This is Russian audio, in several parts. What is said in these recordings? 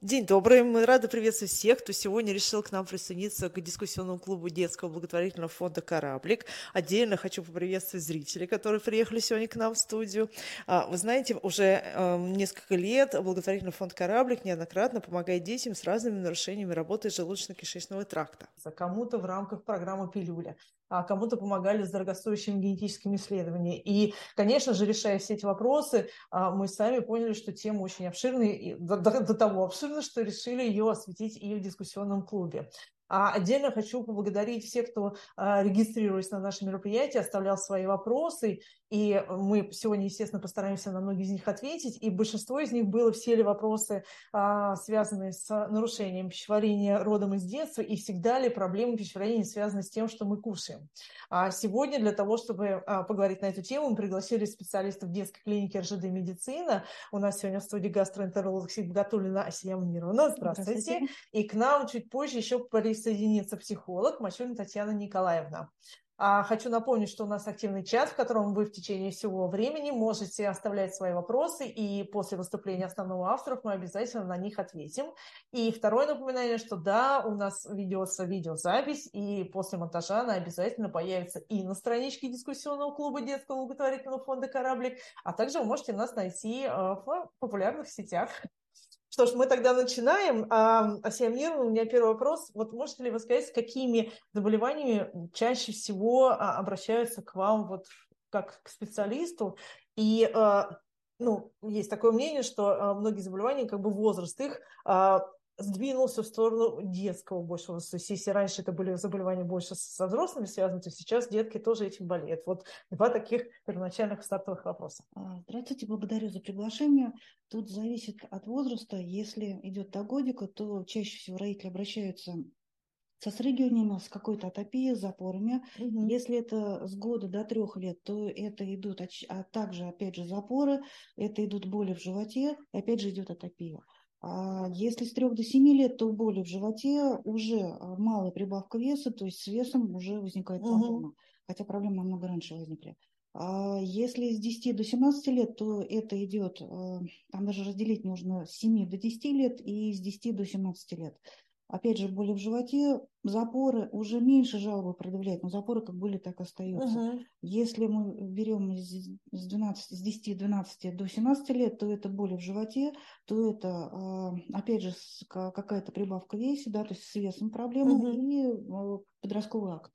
День добрый. Мы рады приветствовать всех, кто сегодня решил к нам присоединиться к дискуссионному клубу детского благотворительного фонда «Кораблик». Отдельно хочу поприветствовать зрителей, которые приехали сегодня к нам в студию. А, вы знаете, уже эм, несколько лет благотворительный фонд «Кораблик» неоднократно помогает детям с разными нарушениями работы желудочно-кишечного тракта. Кому-то в рамках программы «Пилюля», кому-то помогали с дорогостоящими генетическими исследованиями. И, конечно же, решая все эти вопросы, а, мы сами поняли, что тема очень обширная, и до, до, того обширна, что решили ее осветить и в дискуссионном клубе. А отдельно хочу поблагодарить всех, кто а, регистрируясь на наши мероприятия, оставлял свои вопросы. И мы сегодня, естественно, постараемся на многие из них ответить. И большинство из них было все ли вопросы, а, связанные с нарушением пищеварения родом из детства, и всегда ли проблемы пищеварения связаны с тем, что мы кушаем. А сегодня для того, чтобы поговорить на эту тему, мы пригласили специалистов детской клиники РЖД «Медицина». У нас сегодня в студии гастроэнтеролог Сибгатулина Асия Мунировна. Здравствуйте. Здравствуйте. И к нам чуть позже еще присоединится психолог Мачулина Татьяна Николаевна. А хочу напомнить, что у нас активный чат, в котором вы в течение всего времени можете оставлять свои вопросы, и после выступления основного авторов мы обязательно на них ответим. И второе напоминание, что да, у нас ведется видеозапись, и после монтажа она обязательно появится и на страничке дискуссионного клуба детского благотворительного фонда «Кораблик», а также вы можете нас найти э, в популярных сетях. Что ж, мы тогда начинаем. А, Асия у меня первый вопрос. Вот можете ли вы сказать, с какими заболеваниями чаще всего а, обращаются к вам вот как к специалисту? И а, ну, есть такое мнение, что многие заболевания, как бы возраст их сдвинулся в сторону детского больше возраста. То есть если раньше это были заболевания больше со взрослыми связаны, то сейчас детки тоже этим болеют. Вот два таких первоначальных стартовых вопроса. А, здравствуйте, благодарю за приглашение. Тут зависит от возраста. Если идет до годика, то чаще всего родители обращаются со срыгиваниями, с какой-то атопией, с запорами. Угу. Если это с года до трех лет, то это идут, а также, опять же, запоры, это идут боли в животе, и опять же идет атопия. А если с 3 до 7 лет, то боли в животе уже а, малая прибавка веса, то есть с весом уже возникает проблема. Угу. Хотя проблемы намного раньше возникли. А если с 10 до 17 лет, то это идет, а, там даже разделить нужно с 7 до 10 лет и с 10 до 17 лет. Опять же, боли в животе, запоры уже меньше жалобы продавляют, но запоры как были, так и остаются. Угу. Если мы берем с, 12, с 10, 12 до 17 лет, то это боли в животе, то это, а, опять же, какая-то прибавка веса, да, то есть с весом проблемы угу. и а, подростковый акт.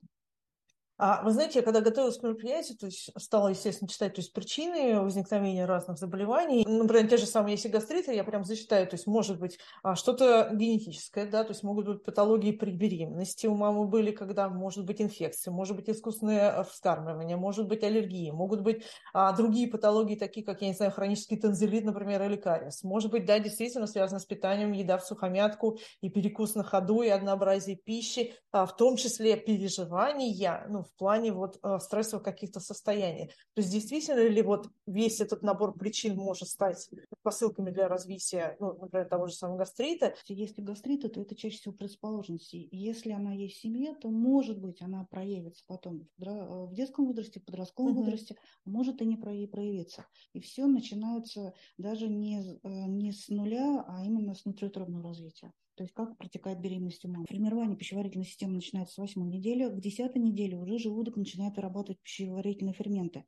А вы знаете, я когда готовилась к мероприятию, то есть стала, естественно, читать то есть, причины возникновения разных заболеваний. Например, те же самые, если гастриты, я прям зачитаю, то есть может быть а, что-то генетическое, да, то есть могут быть патологии при беременности у мамы были, когда может быть инфекция, может быть искусственное вскармливание, может быть аллергии, могут быть а, другие патологии, такие как, я не знаю, хронический танзелит, например, или кариес. Может быть, да, действительно связано с питанием, еда в сухомятку и перекус на ходу, и однообразие пищи, а, в том числе переживания, ну, в плане вот э, стрессовых каких-то состояний. То есть действительно ли вот весь этот набор причин может стать посылками для развития, ну, например, того же самого гастрита? Если гастрита, то это чаще всего предрасположенность. И если она есть в семье, то, может быть, она проявится потом в детском возрасте, в подростковом угу. возрасте, может и не проявиться. И все начинается даже не, э, не с нуля, а именно с внутриутробного развития. То есть как протекает беременность у мамы. Формирование пищеварительной системы начинается с восьмой недели. К десятой неделе уже желудок начинает вырабатывать пищеварительные ферменты.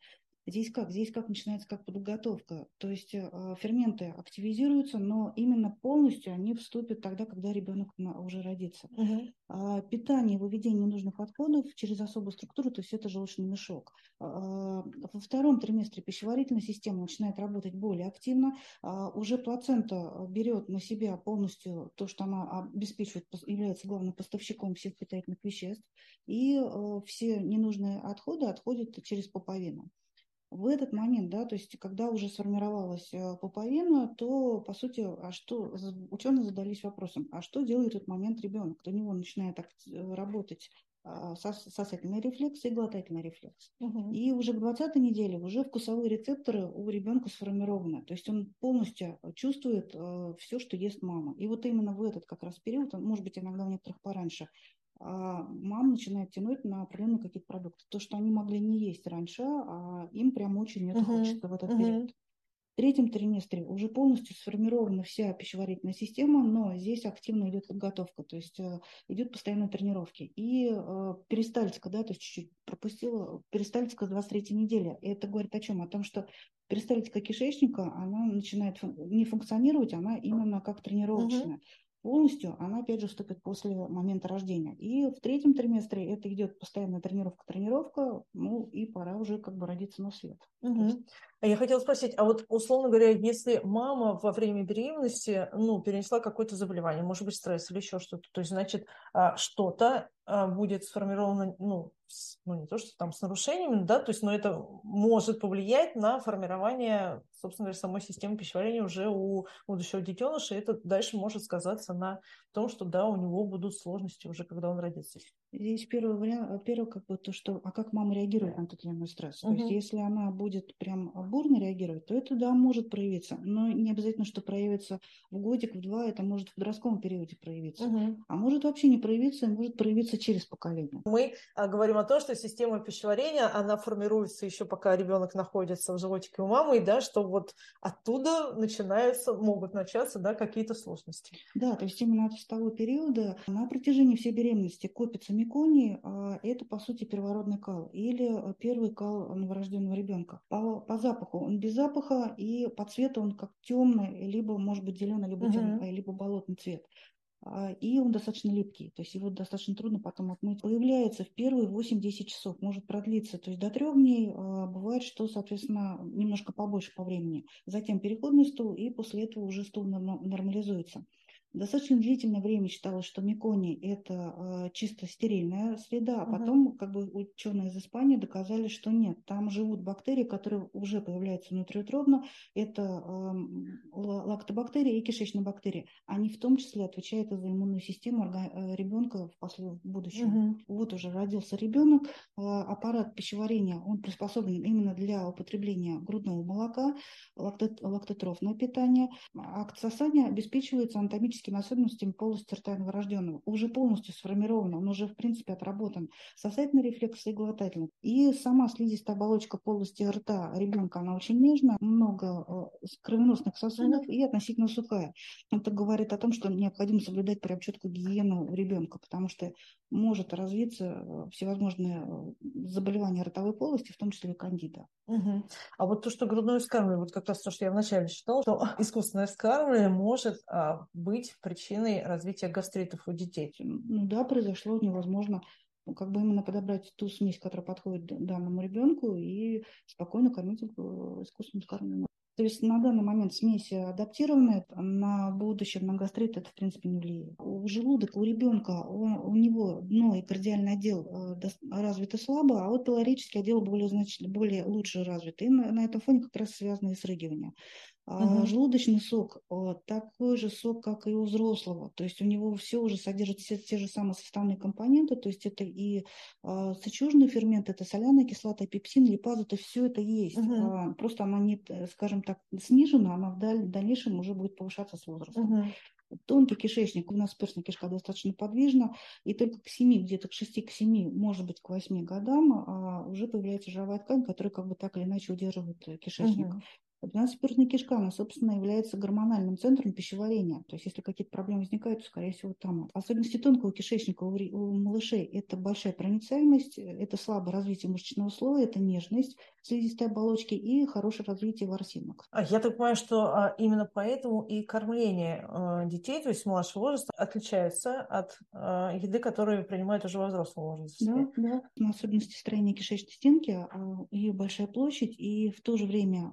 Здесь как? Здесь как начинается как подготовка. То есть э, ферменты активизируются, но именно полностью они вступят тогда, когда ребенок уже родится. Угу. А, питание, выведение ненужных отходов через особую структуру, то есть это желчный мешок. А, во втором триместре пищеварительная система начинает работать более активно. А, уже плацента берет на себя полностью то, что она обеспечивает, является главным поставщиком всех питательных веществ. И э, все ненужные отходы отходят через пуповину в этот момент, да, то есть когда уже сформировалась э, пуповина, то, по сути, а что, ученые задались вопросом, а что делает в этот момент ребенок? У него начинает э, работать а, сосательный рефлекс и глотательный рефлекс. Угу. И уже к 20 неделе уже вкусовые рецепторы у ребенка сформированы. То есть он полностью чувствует э, все, что ест мама. И вот именно в этот как раз период, может быть, иногда у некоторых пораньше, мам начинает тянуть на определенные какие-то продукты. То, что они могли не есть раньше, а им прям очень это uh-huh. хочется в этот uh-huh. период. В третьем триместре уже полностью сформирована вся пищеварительная система, но здесь активно идет подготовка, то есть э, идет постоянные тренировки. И э, перистальтика, да, то есть чуть-чуть пропустила, перистальтика с 23 недели. И это говорит о чем? О том, что перистальтика кишечника, она начинает не функционировать, она именно как тренировочная. Угу полностью, она опять же вступит после момента рождения. И в третьем триместре это идет постоянная тренировка-тренировка, ну и пора уже как бы родиться на свет. Угу. Есть... А я хотела спросить, а вот условно говоря, если мама во время беременности ну, перенесла какое-то заболевание, может быть стресс или еще что-то, то есть значит а, что-то а, будет сформировано, ну, с, ну, не то, что там с нарушениями, да, то есть, но это может повлиять на формирование, собственно говоря, самой системы пищеварения уже у будущего детеныша, и это дальше может сказаться на том, что, да, у него будут сложности уже, когда он родится. Здесь первый вариант, первый как бы то, что, а как мама реагирует на тот или иной стресс. Угу. То есть, если она будет прям бурно реагировать, то это, да, может проявиться, но не обязательно, что проявится в годик, в два, это может в подростковом периоде проявиться. Угу. А может вообще не проявиться, может проявиться через поколение. Мы а, говорим о том, что система пищеварения, она формируется еще пока ребенок находится в животике у мамы, и да, что вот оттуда начинаются, могут начаться да, какие-то сложности. Да, то есть именно от того периода на протяжении всей беременности копится меконий, а это по сути первородный кал или первый кал новорожденного ребенка. По, по запаху он без запаха и по цвету он как темный, либо может быть зеленый, либо угу. темный, либо болотный цвет. А, и он достаточно липкий, то есть его достаточно трудно потом отмыть. Появляется в первые 8-10 часов, может продлиться, то есть до трех дней, а, бывает, что, соответственно, немножко побольше по времени. Затем переходный стул, и после этого уже стул нормализуется. Достаточно длительное время считалось, что мекони – это э, чисто стерильная среда, а потом как бы ученые из Испании доказали, что нет, там живут бактерии, которые уже появляются внутриутробно, это э, лактобактерии и кишечные бактерии. Они в том числе отвечают за иммунную систему э, ребенка в, после, в будущем. Uh-huh. Вот уже родился ребенок, э, аппарат пищеварения, он приспособлен именно для употребления грудного молока, лактотрофное питание. Акт сосания обеспечивается анатомически физическими особенностями полости рта новорожденного. Уже полностью сформирован, он уже, в принципе, отработан. Сосательный рефлекс и глотательный. И сама слизистая оболочка полости рта ребенка, она очень нежная, много э, кровеносных сосудов и относительно сухая. Это говорит о том, что необходимо соблюдать прям четкую гигиену ребенка, потому что может развиться всевозможные э, заболевания ротовой полости, в том числе и кандида. Угу. А вот то, что грудное вскармливание, вот как раз то, что я вначале считала, что искусственное вскармливание может а, быть причиной развития гастритов у детей. Ну да, произошло невозможно ну, как бы именно подобрать ту смесь, которая подходит данному ребенку, и спокойно кормить э, искусственным вскармливанием. То есть на данный момент смесь адаптированная, на будущее на гастрит это в принципе не влияет. У желудок, у ребенка, у, у него дно и кардиальный отдел э, развиты слабо, а вот пилорический отдел более, значит, более лучше развит. И на, на этом фоне как раз связано и срыгивание. Угу. Желудочный сок такой же сок, как и у взрослого. То есть у него все уже содержит все те же самые составные компоненты. То есть это и а, сычужный фермент, это соляная кислота, пепсин, липаза, то все это есть. Угу. А, просто она не, скажем так, снижена, она в, даль, в дальнейшем уже будет повышаться с возрастом. Угу. Тонкий кишечник, у нас перстная кишка достаточно подвижна, и только к 7, где-то к 6, к 7, может быть, к 8 годам а, уже появляется жировая ткань, которая как бы так или иначе удерживает э, кишечник. Угу. Двенадцатиперстная кишка, она, собственно, является гормональным центром пищеварения. То есть, если какие-то проблемы возникают, то, скорее всего, там. Особенности тонкого кишечника у, у малышей – это большая проницаемость, это слабое развитие мышечного слоя, это нежность слизистой оболочки и хорошее развитие ворсинок. А я так понимаю, что а, именно поэтому и кормление а, детей, то есть младшего возраста, отличается от еды, которую принимают уже во взрослом возрасте. Да, да. На особенности строения кишечной стенки, ее большая площадь и в то же время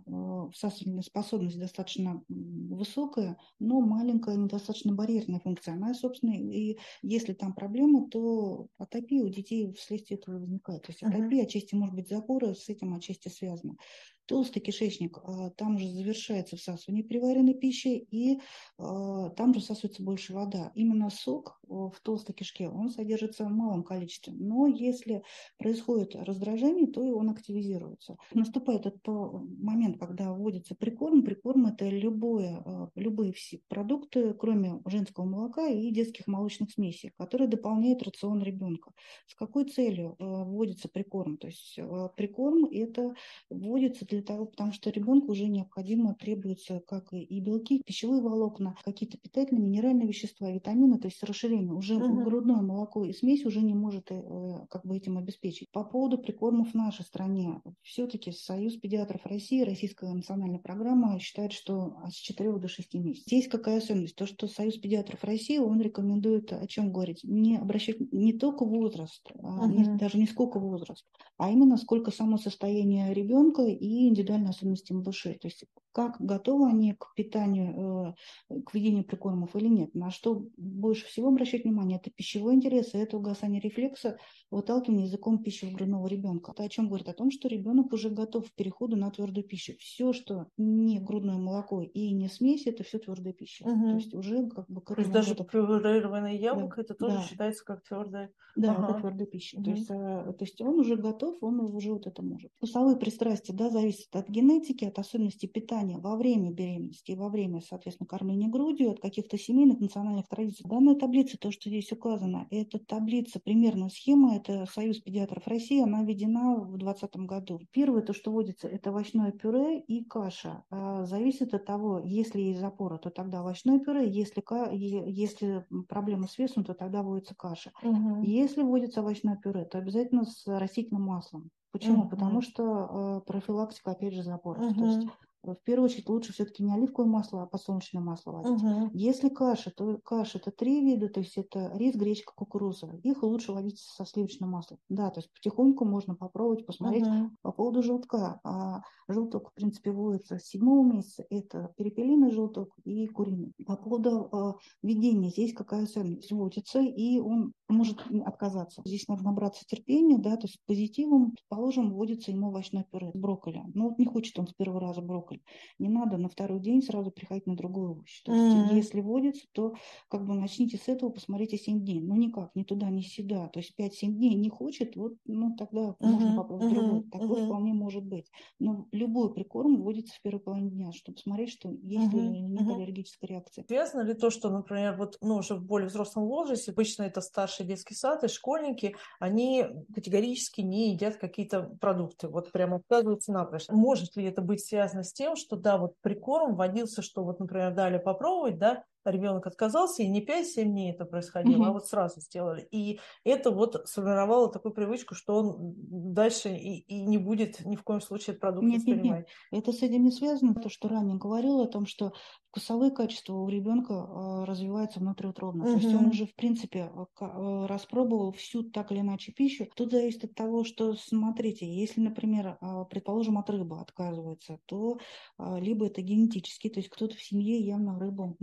всасывательная способность достаточно высокая, но маленькая, недостаточно барьерная функция. Она, собственно, и если там проблема, то атопия у детей вследствие этого возникает. То есть атопия uh-huh. отчасти может быть запоры, с этим отчасти связана. Толстый кишечник, а, там же завершается всасывание приваренной пищи, и а, там же всасывается больше вода. Именно сок в толстой кишке, он содержится в малом количестве. Но если происходит раздражение, то и он активизируется. Наступает этот момент, когда вводится прикорм. Прикорм – это любое, а, любые все продукты, кроме женского молока и детских молочных смесей, которые дополняют рацион ребенка. С какой целью вводится прикорм? То есть прикорм – это вводится для того, потому что ребенку уже необходимо требуется как и белки, пищевые волокна, какие-то питательные, минеральные вещества, витамины, то есть расширение. Уже угу. грудное молоко и смесь уже не может э, как бы этим обеспечить. По поводу прикормов в нашей стране, все-таки Союз педиатров России, Российская национальная программа считает, что с 4 до 6 месяцев. Здесь какая особенность? То, что Союз педиатров России, он рекомендует о чем говорить? Не обращать не только возраст, uh-huh. не, даже не сколько возраст, а именно сколько само состояние ребенка и индивидуальные особенности малышей. То есть как готовы они к питанию, э, к ведению прикормов или нет. На что больше всего обращать внимание, это пищевой интерес, и это угасание рефлекса, выталкивание языком пищи в грудного ребенка. Это о чем говорит? О том, что ребенок уже готов к переходу на твердую пищу. Все, что не грудное молоко и не смесь, это все твердая пища. Угу. То есть уже как бы То есть даже пюрированное яблоко, да. это тоже да. считается как твердая. Да, ага. это твердая пища. Угу. То, есть, а, то есть он уже готов, он уже вот это может. Вкусовые пристрастия, да, зависят от генетики, от особенностей питания во время беременности и во время, соответственно, кормления грудью, от каких-то семейных национальных традиций. Данная таблица, то, что здесь указано, это таблица, примерно схема, это Союз педиатров России, она введена в 2020 году. Первое, то, что вводится, это овощное пюре и каша. А, зависит от того, если есть запора, то тогда овощное пюре, если, если проблемы с весом, то тогда вводится каша. Угу. Если вводится овощное пюре, то обязательно с растительным маслом. Почему? Uh-huh. Потому что э, профилактика, опять же, запоров. Uh-huh. То есть в первую очередь лучше все-таки не оливковое масло, а подсолнечное масло варить. Угу. Если каша, то каша это три вида, то есть это рис, гречка, кукуруза. Их лучше варить со сливочным маслом. Да, то есть потихоньку можно попробовать, посмотреть угу. по поводу желтка. А желток, в принципе, вводится с седьмого месяца. Это перепелиный желток и куриный. По поводу э, ведения, здесь какая особенность? Вводится, и он может отказаться. Здесь надо набраться терпения, да, то есть позитивом, предположим, вводится ему овощное пюре с брокколи. Ну вот не хочет он с первого раза брокколи. Не надо на второй день сразу приходить на другой овощ. То есть, mm-hmm. если вводится, то как бы начните с этого, посмотрите 7 дней. Ну, никак, ни туда, ни сюда. То есть 5-7 дней не хочет, вот, ну, тогда mm-hmm. можно попробовать mm-hmm. другой. Такое mm-hmm. вполне может быть. Но любой прикорм вводится в первой половине дня, чтобы смотреть, что есть mm-hmm. ли нет mm-hmm. аллергической реакции. Связано ли то, что, например, вот, ну, уже в более взрослом возрасте, обычно это старший детский сад и школьники, они категорически не едят какие-то продукты, вот прямо отказываются напрочь. Может ли это быть связано с тем, что да, вот прикорм вводился, что вот, например, дали попробовать, да, ребенок отказался, и не 5-7 дней это происходило, угу. а вот сразу сделали. И это вот сформировало такую привычку, что он дальше и, и не будет ни в коем случае этот продукт нет, воспринимать. Нет, нет. Это с этим не связано, то, что ранее говорила, о том, что вкусовые качества у ребенка э, развиваются внутриутробно. Угу. То есть он уже, в принципе, э, э, распробовал всю так или иначе пищу. Тут зависит от того, что, смотрите, если, например, предположим, от рыбы отказывается, то либо это генетически, то есть кто-то в семье явно рыбу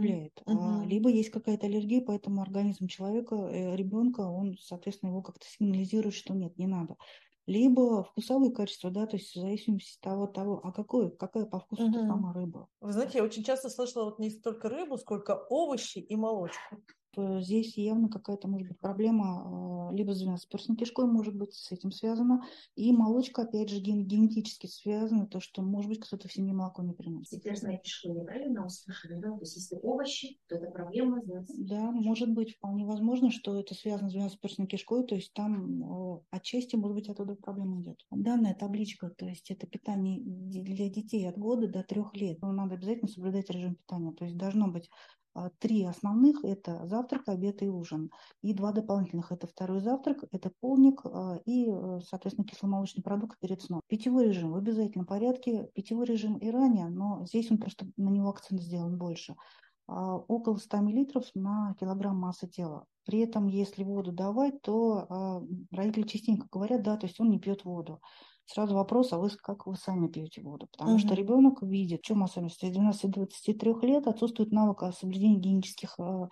не угу. угу. либо есть какая-то аллергия, поэтому организм человека, ребенка, он, соответственно, его как-то сигнализирует, что нет, не надо либо вкусовые качества, да, то есть в зависимости от того, того а какой, какая по вкусу угу. сама рыба. Вы знаете, я очень часто слышала вот не столько рыбу, сколько овощи и молочку здесь явно какая-то может быть проблема а, либо с перстной кишкой, может быть, с этим связано. И молочка, опять же, ген генетически связана, то, что, может быть, кто-то в семье молоко не приносит. Перстная кишка неправильно услышали, да? То есть, если овощи, то это проблема с Да, может быть, вполне возможно, что это связано с перстной кишкой, то есть там отчасти, может быть, оттуда проблема идет. Данная табличка, то есть это питание для детей от года до трех лет. Надо обязательно соблюдать режим питания, то есть должно быть три основных – это завтрак, обед и ужин. И два дополнительных – это второй завтрак, это полник а, и, э, соответственно, кисломолочный продукт перед сном. Питьевой режим в обязательном порядке. Питьевой режим и ранее, но здесь он просто на него акцент сделан больше. А, около 100 мл на килограмм массы тела. При этом, если воду давать, то родители частенько говорят, да, то есть он не пьет воду. Сразу вопрос, а вы как вы сами пьете воду? Потому угу. что ребенок видит, в чем особенность. С 12-23 лет отсутствует навык соблюдения гигиенических э,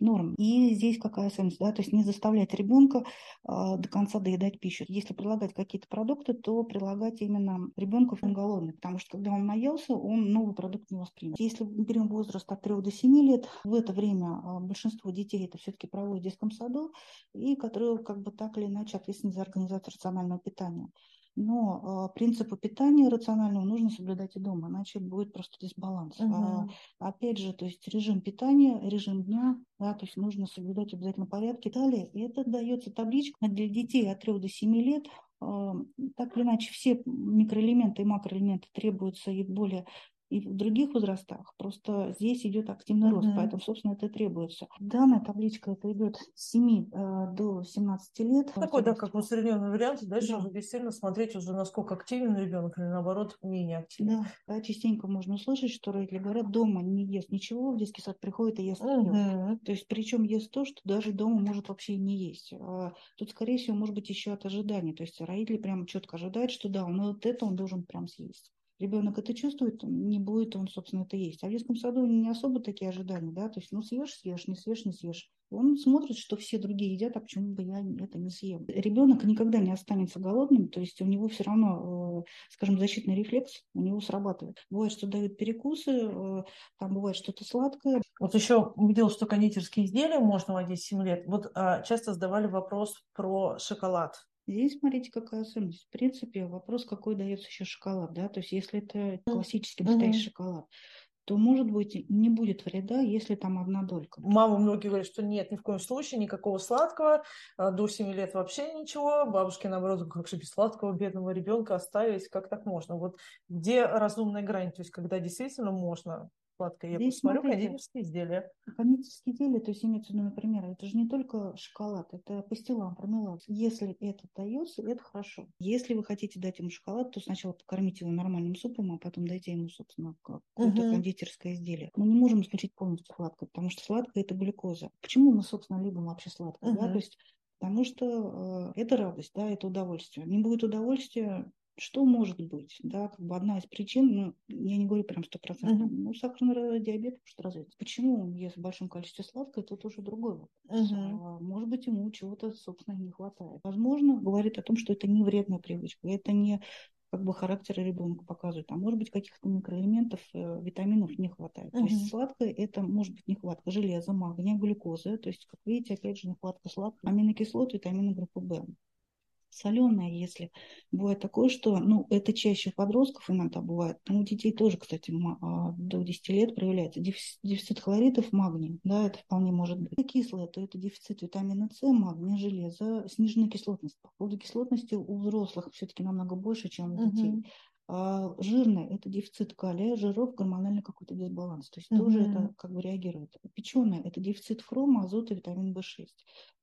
норм. И здесь какая особенность, да, то есть не заставлять ребенка э, до конца доедать пищу. Если предлагать какие-то продукты, то предлагать именно ребенку он голодный, потому что когда он наелся, он новый продукт не воспримет. Если мы берем возраст от 3 до 7 лет, в это время э, большинство детей это все-таки проводят в детском саду, и которые как бы так или иначе ответственны за организацию рационального питания. Но э, принципы питания рационального нужно соблюдать и дома, иначе будет просто дисбаланс. Угу. А, опять же, то есть режим питания, режим дня, да, то есть нужно соблюдать обязательно порядки. Далее, и это дается табличка для детей от 3 до 7 лет так или иначе все микроэлементы и макроэлементы требуются и более и в других возрастах. Просто здесь идет активный рост, uh-huh. поэтому, собственно, это требуется. Данная табличка это идет с 7 э, до 17 лет. Такой, да, как усредненный вариант. Дальше да. уже действительно смотреть уже, насколько активен ребенок или, наоборот, менее активен. Да, да частенько можно услышать, что родители говорят, дома не ест ничего, в детский сад приходит и ест uh-huh. То есть, причем ест то, что даже дома может вообще не есть. А тут, скорее всего, может быть еще от ожидания. То есть, родители прям четко ожидают, что да, он вот это он должен прям съесть ребенок это чувствует, не будет он, собственно, это есть. А в детском саду не особо такие ожидания, да, то есть, ну, съешь, съешь, не съешь, не съешь. Он смотрит, что все другие едят, а почему бы я это не съем. Ребенок никогда не останется голодным, то есть у него все равно, э, скажем, защитный рефлекс у него срабатывает. Бывает, что дают перекусы, э, там бывает что-то сладкое. Вот еще увидела, что кондитерские изделия можно вводить 7 лет. Вот а, часто задавали вопрос про шоколад. Здесь смотрите, какая особенность. В принципе, вопрос, какой дается еще шоколад, да, то есть если это классический настоящий mm-hmm. шоколад, то, может быть, не будет вреда, если там одна долька. Мама многие говорят, что нет, ни в коем случае никакого сладкого, а, до 7 лет вообще ничего. Бабушки, наоборот, как же без сладкого бедного ребенка оставить, как так можно? Вот где разумная грань, то есть когда действительно можно сладкое. Я Здесь, посмотрю смотрите, кондитерские изделия. Кондитерские изделия, то есть имеется в виду, например, это же не только шоколад, это пастила, мармелад. Если это дается, это хорошо. Если вы хотите дать ему шоколад, то сначала покормите его нормальным супом, а потом дайте ему, собственно, какое-то угу. кондитерское изделие. Мы не можем исключить полностью сладкое, потому что сладкое – это глюкоза. Почему мы, собственно, любим вообще сладкое? Угу. Да? То есть Потому что э, это радость, да, это удовольствие. Не будет удовольствия, что может быть? Да, как бы одна из причин, ну, я не говорю прям сто процентов, uh-huh. ну, сахарный диабет может развиться. Почему он ест в большом количестве сладкое, тут уже другой вопрос. Uh-huh. Может быть, ему чего-то, собственно, не хватает. Возможно, говорит о том, что это не вредная привычка, это не как бы характер ребенка показывает. А может быть, каких-то микроэлементов, э, витаминов не хватает. Uh-huh. То есть сладкое это может быть нехватка железа, магния, глюкозы. То есть, как видите, опять же, нехватка сладкого, аминокислот, витамины группы В соленое, если бывает такое, что, ну, это чаще у подростков иногда бывает, но у детей тоже, кстати, а, до 10 лет проявляется дефицит хлоридов, магния, да, это вполне может быть. Кислое, то это дефицит витамина С, магния, железа, сниженная кислотность. По поводу кислотности у взрослых все-таки намного больше, чем у детей. Угу. А жирное – это дефицит калия, жиров, гормональный какой-то дисбаланс. То есть угу. тоже это как бы реагирует. Печеное – это дефицит хрома, азота, витамин В6.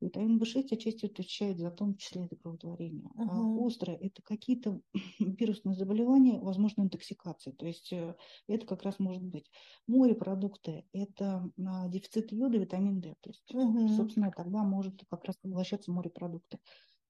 Витамин В6 отчасти отвечает за в том числе это кровотворение. Угу. А острое – это какие-то вирусные заболевания, возможно, интоксикация. То есть э, это как раз может быть. Морепродукты – это а, дефицит йода, витамин D. То есть, угу. собственно, тогда может как раз поглощаться морепродукты.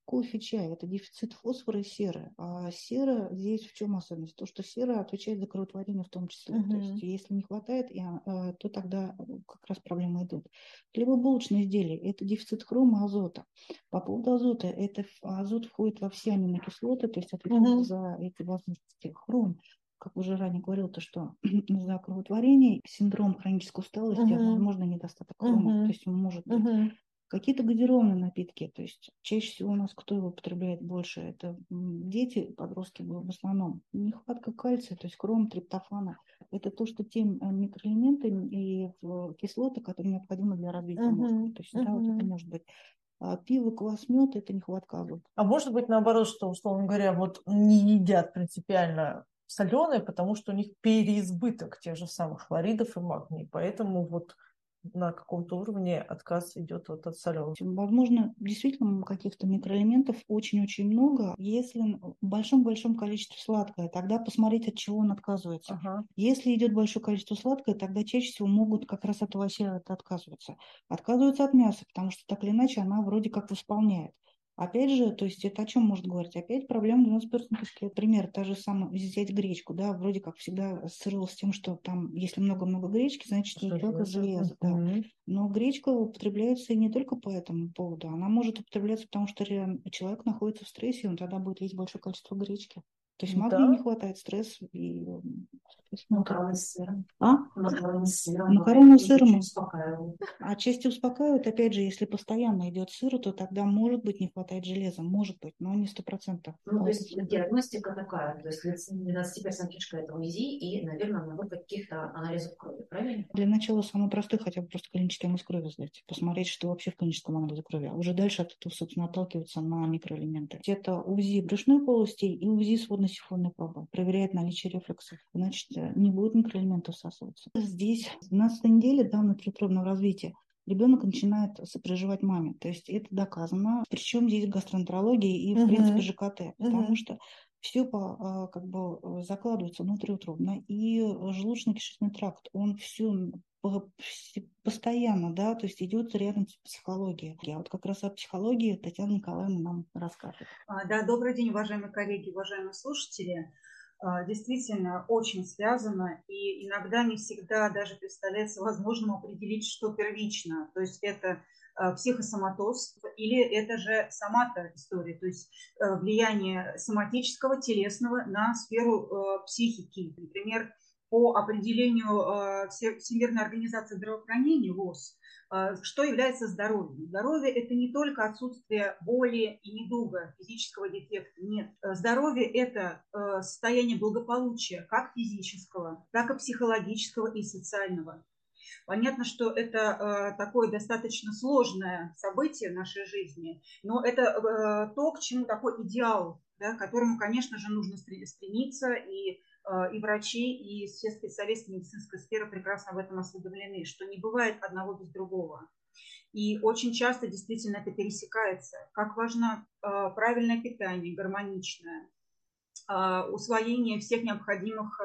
Кофе, чай – это дефицит фосфора и серы. А сера здесь в чем особенность? То, что сера отвечает за кровотворение в том числе. Uh-huh. То есть если не хватает, а, то тогда как раз проблемы идут. Хлебобулочные изделия – это дефицит хрома, азота. По поводу азота, это азот входит во все аминокислоты, то есть отвечает uh-huh. за эти возможности. Хром как уже ранее говорил, то что за кровотворение, синдром хронической усталости, uh-huh. возможно, недостаток хрома. Uh-huh. То есть он может быть uh-huh. Какие-то газированные напитки, то есть чаще всего у нас кто его употребляет больше, это дети, подростки в основном. Нехватка кальция, то есть кром, триптофана. Это то, что те э, микроэлементы и кислоты, которые необходимы для развития uh-huh. мозга. То есть uh-huh. да, вот это может быть а пиво, квас, мед – это нехватка азота. А может быть наоборот, что, условно говоря, вот не едят принципиально соленые, потому что у них переизбыток тех же самых хлоридов и магния. Поэтому вот на каком-то уровне отказ идет вот от соленого. Возможно, действительно каких-то микроэлементов очень-очень много. Если в большом-большом количестве сладкое, тогда посмотреть, от чего он отказывается. Ага. Если идет большое количество сладкое, тогда чаще всего могут как раз от овощей отказываться. Отказываются от мяса, потому что так или иначе она вроде как восполняет. Опять же, то есть это о чем может говорить? Опять проблема 12% кишки. Пример, та же самая, взять гречку, да, вроде как всегда ассоциировалась с тем, что там, если много-много гречки, значит, не только железо, да. Но гречка употребляется и не только по этому поводу. Она может употребляться, потому что человек находится в стрессе, он тогда будет есть большое количество гречки. То есть магния Да. не хватает, стресс и Макароны с сыром. А? Макароны с сыром. Макароны с сыром. Успокаивают. Отчасти успокаивают, опять же, если постоянно идет сыр, то тогда может быть не хватает железа, может быть, но не сто процентов. Ну, то есть диагностика такая, то есть 12% кишка это УЗИ и, наверное, набор каких-то анализов крови, правильно? Для начала самый простой, хотя бы просто клинический анализ крови сдать, посмотреть, что вообще в клиническом анализе крови, а уже дальше от этого, собственно, отталкиваться на микроэлементы. Это УЗИ брюшной полости и УЗИ сводно-сифонной пробы, проверяет наличие рефлексов, значит, не будет микроэлементов всасываться. Здесь, в 12 неделе данного трехтрубного развития, ребенок начинает сопереживать маме. То есть это доказано. Причем здесь гастроэнтерология и, в Мгм. принципе, ЖКТ. Потому Мгм. что все по, а, как бы э, закладывается внутриутробно. И желудочно-кишечный тракт, он все постоянно, да, то есть идет рядом с психологией. А вот как раз о психологии Татьяна Николаевна нам расскажет. А, Да, добрый день, уважаемые коллеги, уважаемые слушатели. А, Действительно, очень связано, и иногда не всегда даже представляется возможным определить, что первично. То есть это а, психосоматоз или это же сомата история, то есть э, влияние соматического, телесного на сферу э, психики. Например, по определению э, Все- Всемирной организации здравоохранения ВОЗ, э, что является здоровьем? Здоровье – это не только отсутствие боли и недуга, физического дефекта. Нет. Э, Здоровье – это состояние благополучия как физического, так и психологического и социального. Понятно, что это э, такое достаточно сложное событие в нашей жизни, но это э, то, к чему такой идеал, да, к которому, конечно же, нужно стре- стремиться, и, и врачи, и все специалисты медицинской сферы прекрасно в этом осведомлены, что не бывает одного без другого. И очень часто действительно это пересекается. Как важно э, правильное питание, гармоничное, а, усвоение всех необходимых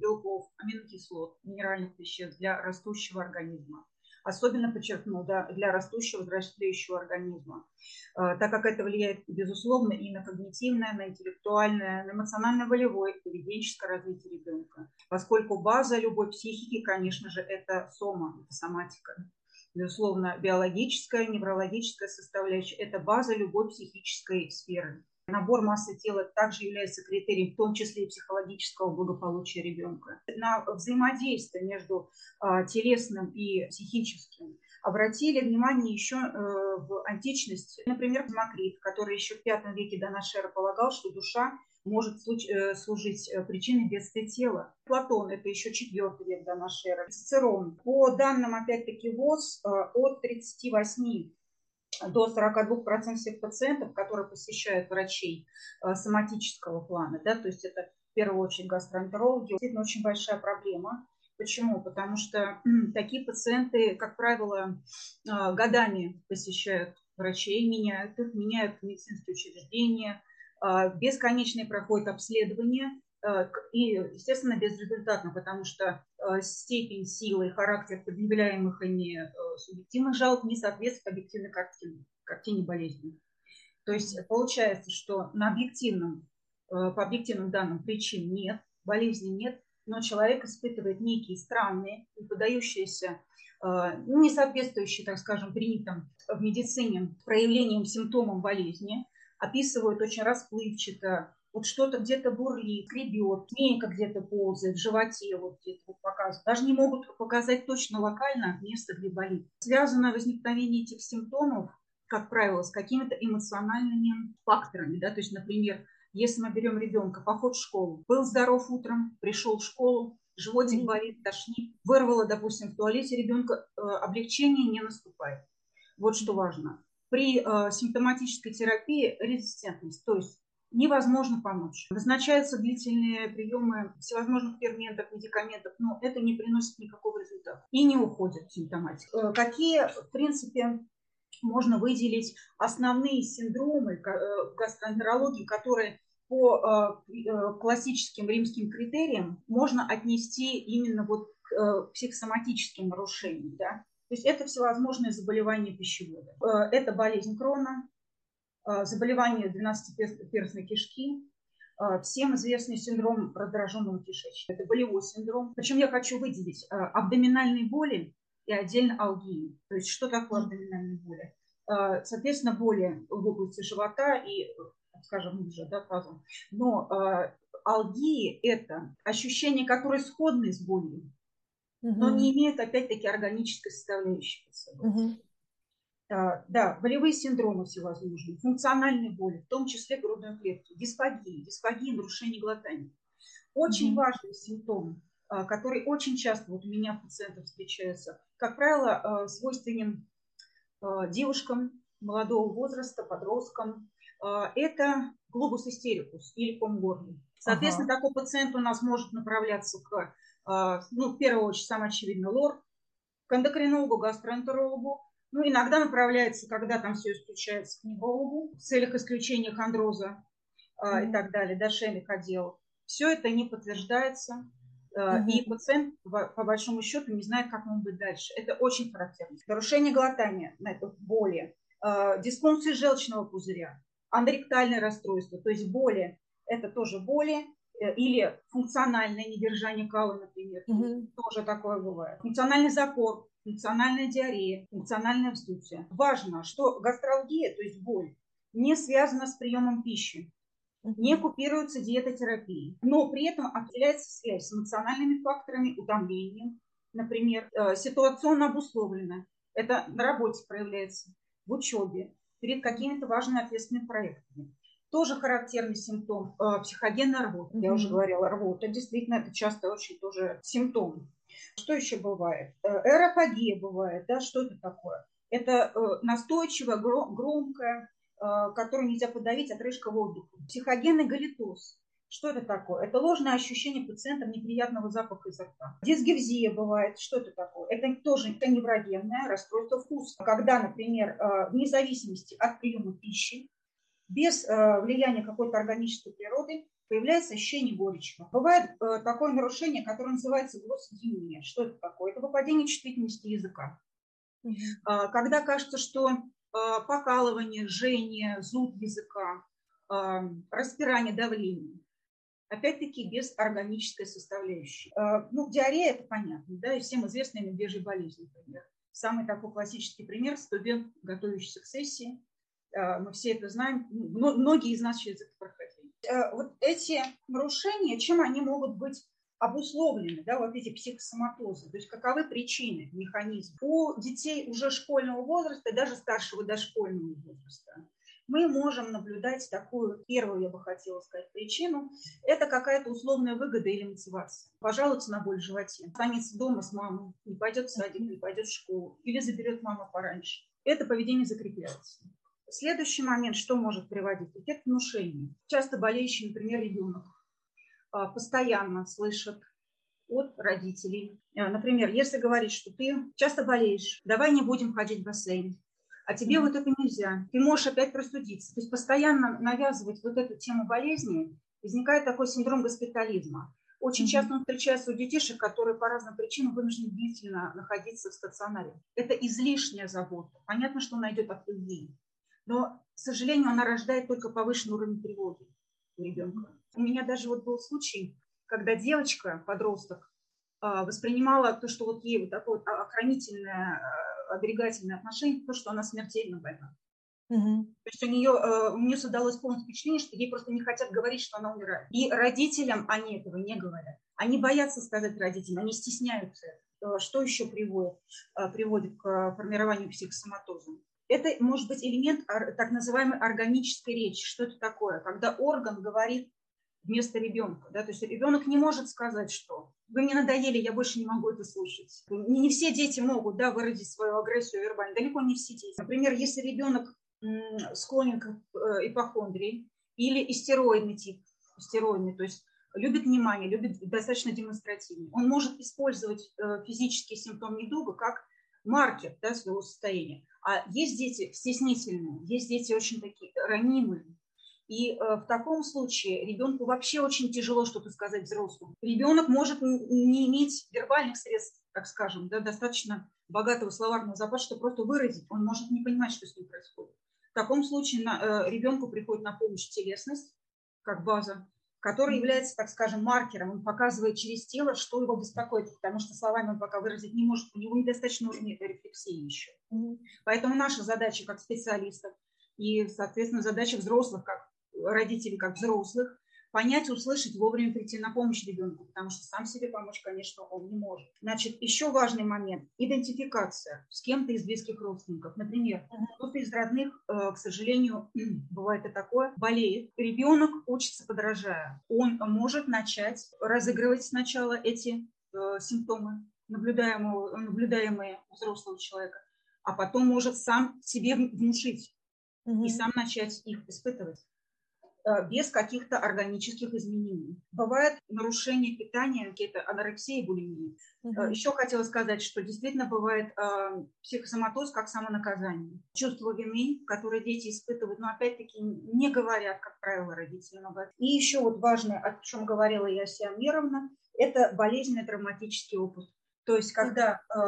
белков, аминокислот, минеральных веществ для растущего организма. Особенно подчеркну, да, для растущего, взрослеющего организма, А, так как это влияет, безусловно, и на когнитивное, на интеллектуальное, на эмоционально-волевое, поведенческое развитие ребенка. Поскольку база любой психики, конечно же, это сома, это соматика. Безусловно, биологическая, неврологическая составляющая – это база любой психической сферы. Набор массы тела также является критерием, в том числе и психологического благополучия ребенка. На взаимодействие между а, телесным и психическим обратили внимание еще э, в античности. Например, Демокрит, который еще в V веке до нашей эры полагал, что душа может э, служить э, причиной бедствия тела. Платон, это еще IV век до нашей эры. Цицерон. По данным, опять-таки, ВОЗ, от 38 до 42% всех пациентов, которые посещают врачей э, соматического плана, да, то есть это в первую очередь гастроэнтерологи, действительно очень большая проблема. Почему? Потому что такие пациенты, как правило, э, годами посещают врачей, меняют их, меняют медицинские учреждения, э, бесконечные проходят обследования, и, естественно, безрезультатно, потому что э, степень силы и характер предъявляемых ими э, субъективных жалоб не соответствует объективной картине, картине болезни. То есть получается, что на объективном, э, по объективным данным причин нет, болезни нет, но человек испытывает некие странные, не подающиеся, э, не соответствующие, так скажем, принятым в медицине проявлениям, симптомам болезни, описывают очень расплывчато, вот что-то где-то бурлит, скребет, змейка где-то ползает, в животе вот где-то вот показывают. Даже не могут показать точно локально место, где болит. Связано возникновение этих симптомов, как правило, с какими-то эмоциональными факторами. Да? То есть, например, если мы берем ребенка, поход в школу, был здоров утром, пришел в школу, животик болит, тошнит, вырвало, допустим, в туалете ребенка, э, облегчение не наступает. Вот что важно. При э, симптоматической терапии резистентность, то есть невозможно помочь. Назначаются длительные приемы всевозможных ферментов, медикаментов, но это не приносит никакого результата и не уходит симптоматика. Э, Какие, в принципе, можно выделить основные синдромы э, гастроэнтерологии, которые по э, классическим римским критериям можно отнести именно вот к психосоматическим нарушениям. Да? То есть это всевозможные заболевания пищевода. Это болезнь Крона, заболевание 12-перстной кишки, э, всем известный синдром раздраженного кишечника. Это болевой синдром. Причем я хочу выделить э, абдоминальные боли и отдельно алгии. То есть что такое абдоминальные боли? Э, Соответственно, боли в области живота и, э, скажем, ниже, да, тазом. Но э, алгии – это ощущения, которые сходны с болью, угу. но не имеют, опять-таки, органической составляющей. Угу. А, да, болевые синдромы всевозможные, функциональные боли, в том числе грудной клетки, дисфагии, дисфагии, нарушение глотания. Очень mm-hmm. важный симптом, а, который очень часто вот у меня в пациентах встречается, как правило, а, свойственен девушкам молодого возраста, подросткам, это глобус истерикус или ком горла. Соответственно, ага. такой пациент у нас может направляться к, ну, в первую очередь, самое очевидное, лор, к эндокринологу, гастроэнтерологу, ну, иногда направляется, когда там все исключается к неврологу в целях исключения хондроза mm-hmm. и так далее, да, шейных отделов. Все это не подтверждается, mm-hmm. и пациент, по большому счету, не знает, как ему быть дальше. Это очень характерно. Нарушение глотания, боли, а, дисфункции желчного пузыря, аноректальное расстройство, то есть боли, это тоже боли, э, или функциональное недержание кала, например, mm-hmm. тоже такое бывает. Функциональный запор, функциональная диарея, функциональная вздутие. Важно, что гастралгия, то есть боль, не связана с приемом пищи, не купируется диетотерапией, но при этом определяется связь с эмоциональными факторами, утомлением, например, э, ситуационно обусловлено. Это на работе проявляется, в учебе, перед какими-то важными ответственными проектами. Тоже характерный симптом э, психогенная рвота. Mm-hmm. Я уже говорила, рвота. Действительно, это часто очень тоже симптом. Что еще бывает? Э, Эрофагия бывает, да, что это такое? Это э, настойчивая, громкая, э, которую нельзя подавить, отрыжка воздуха. Психогенный галитоз. Что это такое? Это ложное ощущение пациента неприятного запаха изо рта. Дисгевзия бывает. Что это такое? Это тоже это неврогенное расстройство вкуса. Когда, например, вне зависимости от приема пищи, без влияния какой-то органической природы, появляется ощущение горечи. Бывает э, такое нарушение, которое называется глоссодемия. Что это такое? Это выпадение чувствительности языка. Э, когда кажется, что э, покалывание, жжение, зуд языка, э, распирание, давление. Опять-таки без органической составляющей. Э, ну, диарея это понятно, да, и всем известная медвежья болезнь, например. Самый такой классический пример – студент, готовящийся к сессии. Э, мы все это знаем, многие из нас через это проходили вот эти нарушения, чем они могут быть обусловлены, да, вот эти психосоматозы, то есть каковы причины, механизм. У детей уже школьного возраста, даже старшего дошкольного возраста, мы можем наблюдать такую, первую, я бы хотела сказать, причину. Это какая-то условная выгода или мотивация. Пожалуйста на боль в животе. Останется дома с мамой, не пойдет в садик, не пойдет в школу. Или заберет мама пораньше. Это поведение закрепляется. Следующий момент, что может приводить? Эффект внушения. Часто болеющий, например, ребенок а, постоянно слышит от родителей. А, например, если говорить, что ты часто болеешь, давай не будем ходить в бассейн, а тебе mm-hmm. вот это нельзя, ты можешь опять простудиться. То есть постоянно навязывать вот эту тему болезни, возникает такой синдром госпитализма. Очень mm-hmm. часто он встречается у детишек, которые по разным причинам вынуждены длительно находиться в стационаре. Это излишняя забота. Понятно, что он найдет от любви но, к сожалению, она рождает только повышенный уровень тревоги у ребенка. У меня даже вот был случай, когда девочка, подросток, а, воспринимала то, что вот ей вот такое вот охранительное, а, оберегательное отношение, то, что она смертельно больна. Угу. То есть у нее, а, у нее создалось полное впечатление, что ей просто не хотят говорить, что она умирает. И родителям они этого не говорят. Они боятся сказать родителям, они стесняются. Что еще приводит, приводит к формированию психосоматоза? Это может быть элемент так называемой органической речи. Что это такое? Когда орган говорит вместо ребенка. Да? То есть ребенок не может сказать, что вы мне надоели, я больше не могу это слушать. Не, все дети могут да, выразить свою агрессию вербально, далеко не все дети. Например, если ребенок склонен к э, ипохондрии или истероидный тип, истероидный, то есть любит внимание, любит достаточно демонстративный, он может использовать э, физический симптом недуга как маркер да, своего состояния. А есть дети стеснительные, есть дети очень такие ранимые. И э, в таком случае ребенку вообще очень тяжело что-то сказать взрослому. Ребенок может не иметь вербальных средств, так скажем, да, достаточно богатого словарного запаса, чтобы просто выразить. Он может не понимать, что с ним происходит. В таком случае на, э, ребенку приходит на помощь телесность, как база, который является, так скажем, маркером. Он показывает через тело, что его беспокоит, потому что словами он пока выразить не может, у него недостаточно уровня рефлексии еще. Поэтому наша задача как специалистов и, соответственно, задача взрослых, как родителей, как взрослых, понять, услышать, вовремя прийти на помощь ребенку, потому что сам себе помочь, конечно, он не может. Значит, еще важный момент – идентификация с кем-то из близких родственников. Например, кто-то из родных, э, к сожалению, бывает и такое, болеет. Ребенок учится подражая. Он может начать разыгрывать сначала эти э, симптомы, наблюдаемые, наблюдаемые взрослого человека, а потом может сам себе внушить и сам начать их испытывать. Э, без каких-то органических изменений. Бывает нарушение питания, какие-то анорексия и булимия. Угу. Еще хотела сказать, что действительно бывает э, психосоматоз как самонаказание. Чувство вины, которое дети испытывают, но опять-таки не говорят, как правило, родители. И еще вот важное, о чем говорила Ясия Мировна, это болезненный травматический опыт. То есть, когда э,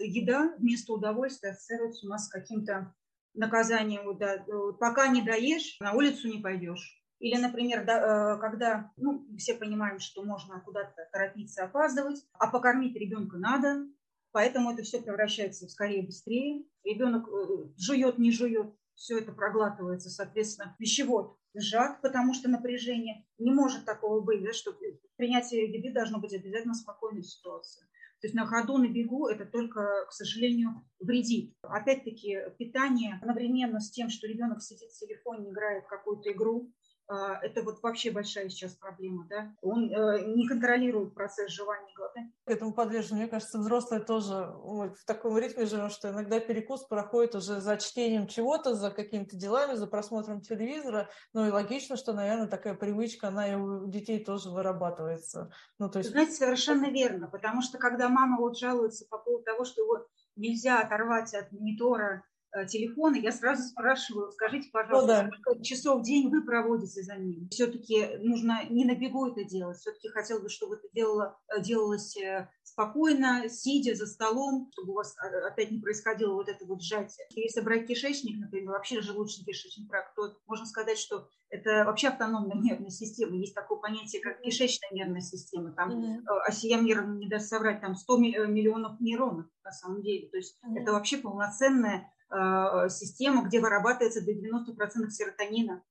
еда вместо удовольствия ассоциируется у нас с каким-то наказанием, да, э, пока не доешь, на улицу не пойдешь. Или, например, да, э, когда ну, все понимаем, что можно куда-то торопиться, опаздывать, а покормить ребенка надо, поэтому это все превращается в скорее быстрее. Ребенок э, жует, не жует, все это проглатывается, соответственно, пищевод сжат, потому что напряжение. Не может такого быть, да, что принятие еды должно быть обязательно спокойной ситуацией. То есть на ходу, на бегу это только, к сожалению, вредит. Опять-таки, питание одновременно с тем, что ребенок сидит в телефоне, играет в какую-то игру, это вот вообще большая сейчас проблема, да. Он э, не контролирует процесс жевания глотания. К этому подвержены, мне кажется, взрослые тоже мы в таком ритме живем, что иногда перекус проходит уже за чтением чего-то, за какими-то делами, за просмотром телевизора. Ну и логично, что, наверное, такая привычка, она и у детей тоже вырабатывается. Ну, то есть... Знаете, совершенно верно, потому что когда мама вот жалуется по поводу того, что его нельзя оторвать от монитора телефона, я сразу спрашиваю, скажите, пожалуйста, ну, да. сколько часов в день вы проводите за ним? Все-таки нужно не на бегу это делать, все-таки хотел бы, чтобы это делало, э, делалось э, спокойно, сидя за столом, чтобы у вас опять не происходило вот это вот сжатие. Если брать кишечник, например, вообще желудочный кишечный тракт, то можно сказать, что это вообще автономная нервная система. Есть такое понятие, как кишечная нервная система. Там mm-hmm. Асия Мировна не даст соврать, там 100 миллионов нейронов на самом деле. То есть mm-hmm. это вообще полноценная Э, система, где вырабатывается до 90% серотонина.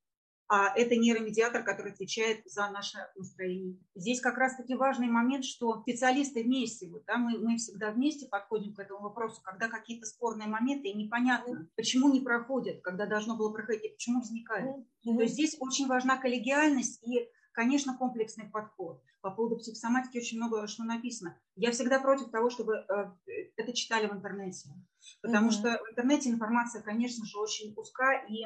А это нейромедиатор, который отвечает за наше настроение. Здесь как раз-таки важный момент, что специалисты вместе, вот, да, мы, мы всегда вместе подходим к этому вопросу, когда какие-то спорные моменты, и непонятно, почему не проходят, когда должно было проходить, и почему возникает. Mm-hmm. То есть здесь очень важна коллегиальность и конечно, комплексный подход. По поводу психосоматики очень много что написано. Я всегда против того, чтобы э, это читали в интернете. Потому mm-hmm. что в интернете информация, конечно же, очень узка и,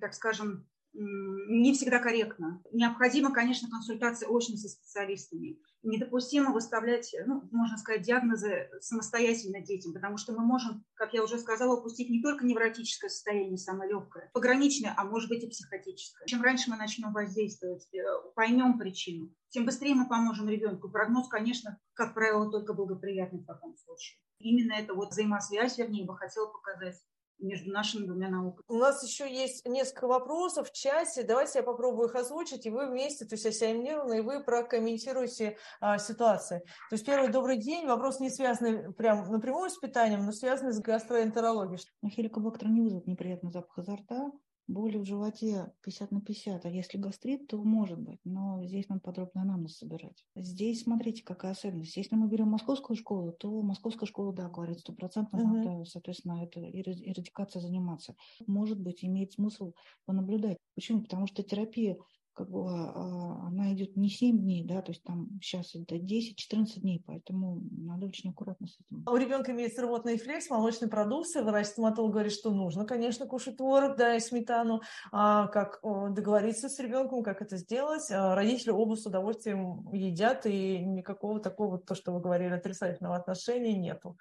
так скажем, не всегда корректно. Необходима, конечно, консультация очно со специалистами. Недопустимо выставлять, ну, можно сказать, диагнозы самостоятельно детям, потому что мы можем, как я уже сказала, упустить не только невротическое состояние, самое легкое, пограничное, а может быть и психотическое. Чем раньше мы начнем воздействовать, э, поймем причину, тем быстрее мы поможем ребенку. Прогноз, конечно, как правило, только благоприятный в таком случае. Именно эта вот взаимосвязь, вернее, бы хотела показать между нашими двумя науками. У нас еще есть несколько вопросов в чате. Давайте я попробую их озвучить, и вы вместе, то есть ассимилированы, и вы прокомментируете а, ситуации. То есть первый добрый день. Вопрос не связанный прям напрямую с питанием, но связанный с гастроэнтерологией. Хеликобактер не вызовет неприятный запах изо рта, боли в животе 50 на 50, а если гастрит, то может быть, но здесь надо подробно анамнез собирать. Здесь смотрите, какая особенность. Если мы берем московскую школу, то московская школа, да, говорит, стопроцентно uh-huh. надо, соответственно, это эрадикация заниматься. Может быть, имеет смысл понаблюдать. Почему? Потому что терапия как бы а, она идет не 7 дней, да, то есть там сейчас это 10-14 дней, поэтому надо очень аккуратно с этим. У ребенка имеется рвотный рефлекс, молочной продукции, врач-стоматолог говорит, что нужно, конечно, кушать творог, да, и сметану, а как договориться с ребенком, как это сделать. А родители оба с удовольствием едят, и никакого такого, то, что вы говорили, отрицательного отношения нету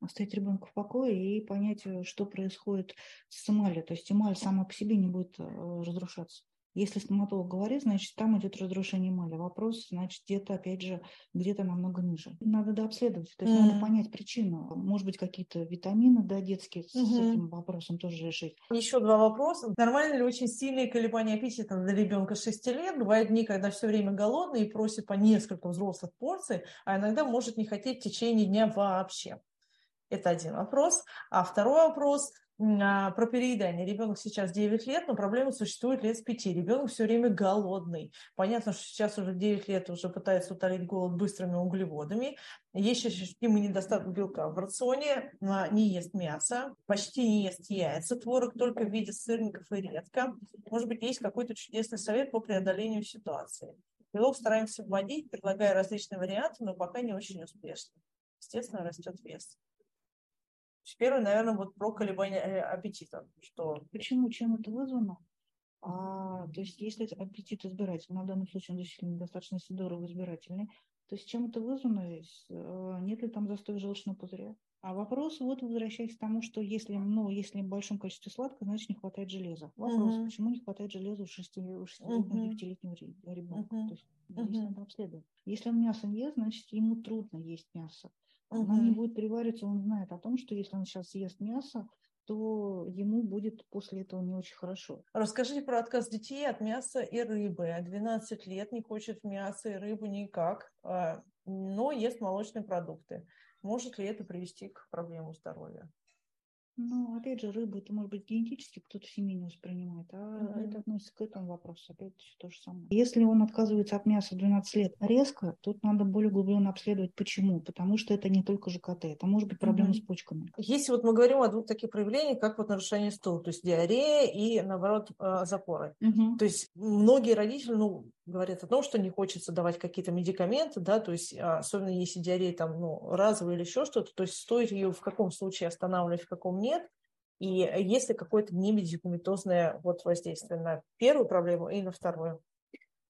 оставить ребенка в покое и понять, э, что происходит с эмалью. То есть эмаль сама по себе не будет э, разрушаться. Если стоматолог говорит, значит, там идет разрушение эмали. Вопрос, значит, где-то, опять же, где-то намного ниже. Надо дообследовать, то есть mm-hmm. надо понять причину. Может быть, какие-то витамины, да, детские mm-hmm. с этим вопросом тоже решить. Еще два вопроса. Нормально ли очень сильные колебания аппетита для ребенка 6 лет? Бывают дни, когда все время голодный и просит по несколько взрослых порций, а иногда может не хотеть в течение дня вообще. Это один вопрос. А второй вопрос – про переедание. Ребенок сейчас 9 лет, но проблема существует лет с 5. Ребенок все время голодный. Понятно, что сейчас уже 9 лет уже пытается утолить голод быстрыми углеводами. Есть ощутимый недостаток белка в рационе, а, не ест мясо, почти не ест яйца, творог только в виде сырников и редко. Может быть, есть какой-то чудесный совет по преодолению ситуации. Белок стараемся вводить, предлагая различные варианты, но пока не очень успешно. Естественно, растет вес. Первый, наверное, вот про колебания э, аппетита. Что... Почему? Чем это вызвано? А, то есть, если аппетит избирательный, на данном случае он действительно достаточно здорово избирательный, то есть чем это вызвано? Э, нет ли там застоя желчного пузыря? А вопрос, вот возвращаясь к тому, что если, ну, если в большом количестве сладкого, значит не хватает железа. Вопрос, uh-huh. почему не хватает железа у 6-летнего, uh-huh. 9-летнего ребенка? Uh-huh. То есть uh-huh. надо обследовать. Если он мясо не ест, значит ему трудно есть мясо. Угу. Она не будет перевариваться, он знает о том, что если он сейчас съест мясо, то ему будет после этого не очень хорошо. Расскажите про отказ детей от мяса и рыбы. 12 лет не хочет мяса и рыбу никак, а, но ест молочные продукты. Может ли это привести к проблемам здоровья? Ну, опять же, рыба это может быть генетически кто-то в семье не воспринимает, а угу. это относится к этому вопросу. Опять то же самое. Если он отказывается от мяса 12 лет резко, тут надо более глубоко обследовать, почему. Потому что это не только ЖКТ, это может быть проблема угу. с почками. Если вот мы говорим о двух таких проявлениях, как вот нарушение стула, то есть диарея и, наоборот, э, запоры. Угу. То есть многие родители, ну, говорят о том, что не хочется давать какие-то медикаменты, да, то есть а, особенно если диарея там, ну, разовая или еще что-то, то есть стоит ее в каком случае останавливать, в каком нет, и есть ли какое-то немедикаментозное вот воздействие на первую проблему и на вторую.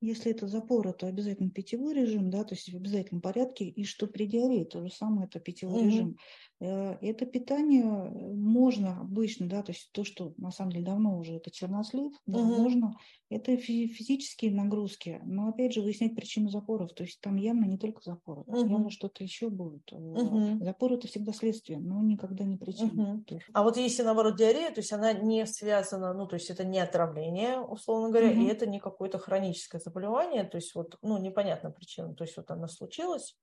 Если это запора, то обязательно питьевой режим, да, то есть в обязательном порядке. И что при диарее, то же самое, это питьевой mm-hmm. режим. Э, это питание можно обычно, да, то есть то, что на самом деле давно уже это чернослив, да, mm-hmm. можно. Это физические нагрузки, но опять же выяснять причину запоров. То есть там явно не только запоры, mm-hmm. явно что-то еще будет. Mm-hmm. Запор это всегда следствие, но никогда не причина. Mm-hmm. А вот если наоборот диарея, то есть она не связана, ну то есть это не отравление, условно говоря, mm-hmm. и это не какое-то хроническое заболевание, то есть вот, ну непонятна причина, то есть вот она случилась,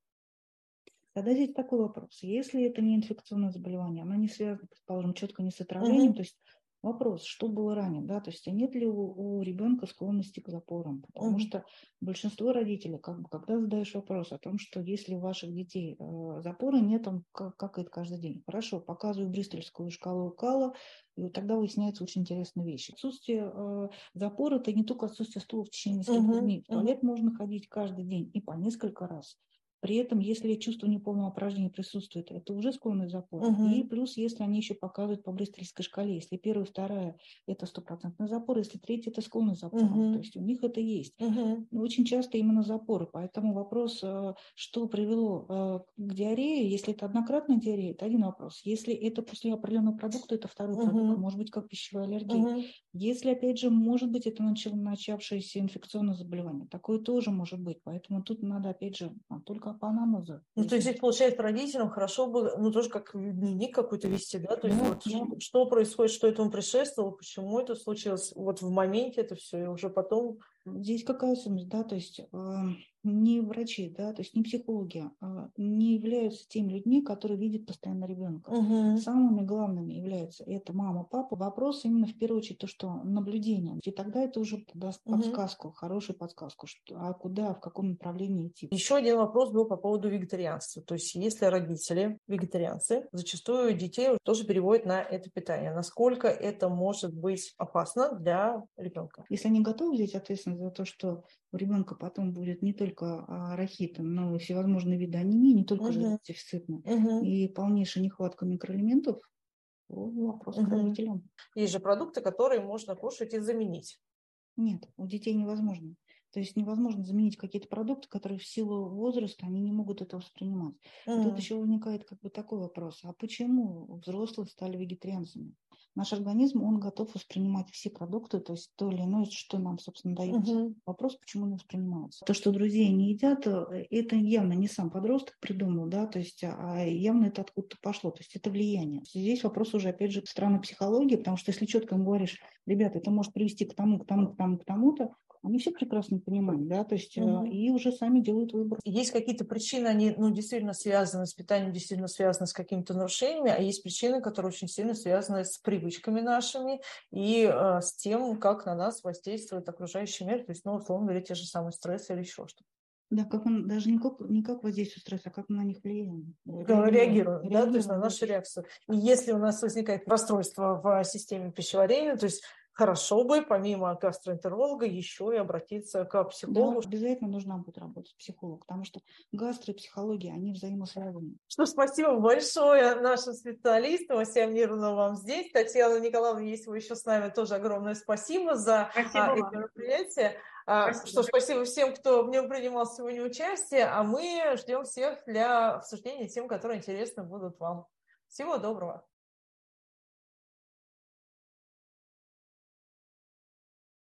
Тогда здесь такой вопрос. Если это не инфекционное заболевание, оно не связано, предположим, четко не с отравлением, uh-huh. то есть вопрос, что было ранее, да, то есть а нет ли у, у ребенка склонности к запорам, потому uh-huh. что большинство родителей, как бы, когда задаешь вопрос о том, что если у ваших детей э, запоры нет, он как, как это каждый день, хорошо, показываю бристольскую шкалу Кала, и вот тогда выясняется очень интересная вещь. Отсутствие э, запора – это не только отсутствие стула в течение нескольких uh-huh. дней. В туалет uh-huh. можно ходить каждый день и по несколько раз. При этом, если чувство неполного упражнения присутствует, это уже склонный запор. Угу. И плюс, если они еще показывают по бристольской шкале, если первая, вторая – это стопроцентный запор, если третья – это склонный запор. Угу. То есть у них это есть. Угу. Но очень часто именно запоры. Поэтому вопрос, э, что привело э, к диарее, если это однократная диарея, это один вопрос. Если это после определенного продукта, это второй угу. продукт, может быть, как пищевая аллергия. Угу. Если, опять же, может быть, это начавшееся инфекционное заболевание, такое тоже может быть. Поэтому тут надо, опять же, только по анализу. Ну, то есть здесь, получается, родителям хорошо бы, ну, тоже как дневник какой-то вести, да? То есть ну, вот, ну. Что, происходит, что этому предшествовало, почему это случилось, вот в моменте это все, и уже потом Здесь какая особенность, да, то есть э, не врачи, да, то есть не психологи, а не являются теми людьми, которые видят постоянно ребенка. Угу. Самыми главными являются это мама, папа. Вопрос именно в первую очередь то, что наблюдение. И тогда это уже даст угу. подсказку, хорошую подсказку, что, а куда, в каком направлении идти. Еще один вопрос был по поводу вегетарианства. То есть если родители вегетарианцы, зачастую детей тоже переводят на это питание. Насколько это может быть опасно для ребенка? Если они готовы взять ответственность за то, что у ребенка потом будет не только а, рахит, но и всевозможные виды анемии, не только uh-huh. дефицитные, uh-huh. и полнейшая нехватка микроэлементов, вопрос uh-huh. к родителям. Есть же продукты, которые можно кушать и заменить. Нет, у детей невозможно. То есть невозможно заменить какие-то продукты, которые в силу возраста они не могут это воспринимать. Mm. Тут еще возникает как бы такой вопрос: а почему взрослые стали вегетарианцами? Наш организм, он готов воспринимать все продукты, то есть то или иное, что нам, собственно, дается. Угу. Вопрос, почему не воспринимается. То, что друзья не едят, э, это явно не сам подросток придумал, да, то есть, а явно это откуда-то пошло, то есть это влияние. Здесь вопрос уже, опять же, странной психологии, потому что если четко говоришь, ребята, это может привести к тому, к тому, к тому, к тому-то, они все прекрасно понимают, да, то есть угу. и уже сами делают выбор. Есть какие-то причины, они, ну, действительно связаны с питанием, действительно связаны с какими-то нарушениями, а есть причины, которые очень сильно связаны с привычками нашими и э, с тем, как на нас воздействует окружающий мир, то есть, ну, условно говоря, те же самые стрессы или еще что-то. Да, как он даже не как, не как воздействие стресса, а как мы на них влияем. Реагируем, реагируем, да, то есть на нашу реакцию. И если у нас возникает расстройство в системе пищеварения, то есть хорошо бы, помимо гастроэнтеролога, еще и обратиться к психологу. Да, обязательно нужна будет работать психолог, потому что гастро и психология, они взаимосвязаны. Что спасибо большое нашим специалистам. Асия Мировна вам здесь. Татьяна Николаевна, если вы еще с нами, тоже огромное спасибо за спасибо а, это мероприятие. А, спасибо. Что спасибо всем, кто в нем принимал сегодня участие, а мы ждем всех для обсуждения тем, которые интересны будут вам. Всего доброго.